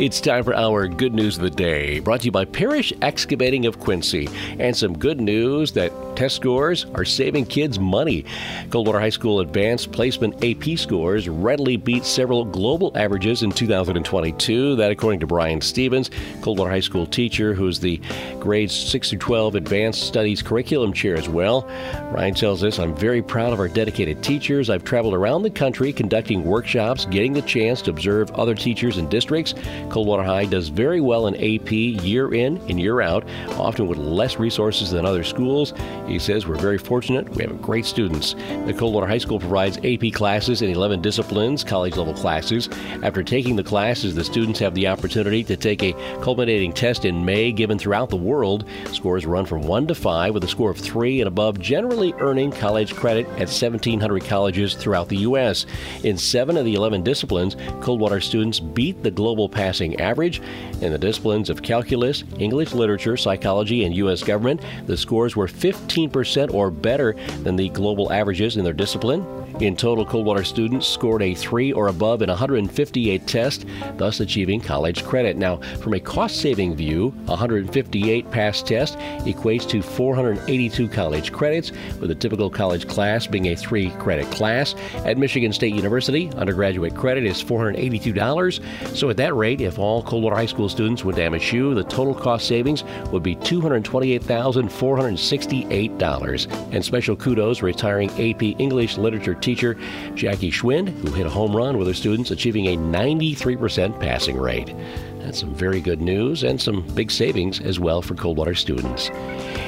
It's time for our good news of the day, brought to you by Parish Excavating of Quincy. And some good news that test scores are saving kids money. Coldwater High School Advanced Placement AP scores readily beat several global averages in 2022. That, according to Brian Stevens, Coldwater High School teacher, who's the grades 6 through 12 Advanced Studies Curriculum Chair as well. Brian tells us, I'm very proud of our dedicated teachers. I've traveled around the country conducting workshops, getting the chance to observe other teachers and districts. Coldwater High does very well in AP year in and year out, often with less resources than other schools. He says we're very fortunate. We have great students. The Coldwater High School provides AP classes in 11 disciplines, college level classes. After taking the classes, the students have the opportunity to take a culminating test in May given throughout the world. Scores run from 1 to 5 with a score of 3 and above, generally earning college credit at 1,700 colleges throughout the U.S. In seven of the 11 disciplines, Coldwater students beat the global passing average. In the disciplines of calculus, English literature, psychology, and U.S. government, the scores were 15% or better than the global averages in their discipline. In total, Coldwater students scored a 3 or above in 158 tests, thus achieving college credit. Now, from a cost saving view, 158 pass tests equates to 482 college credits, with a typical college class being a 3 credit class. At Michigan State University, undergraduate credit is $482. So, at that rate, if all Coldwater High School students went to MSU, the total cost savings would be $228,468. And special kudos retiring AP English Literature teacher Jackie Schwind, who hit a home run with her students, achieving a 93% passing rate. That's some very good news and some big savings as well for Coldwater students.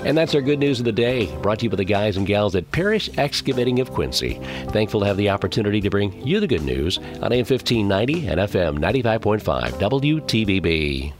And that's our good news of the day, brought to you by the guys and gals at Parish Excavating of Quincy. Thankful to have the opportunity to bring you the good news on AM 1590 and FM 95.5 WTVB.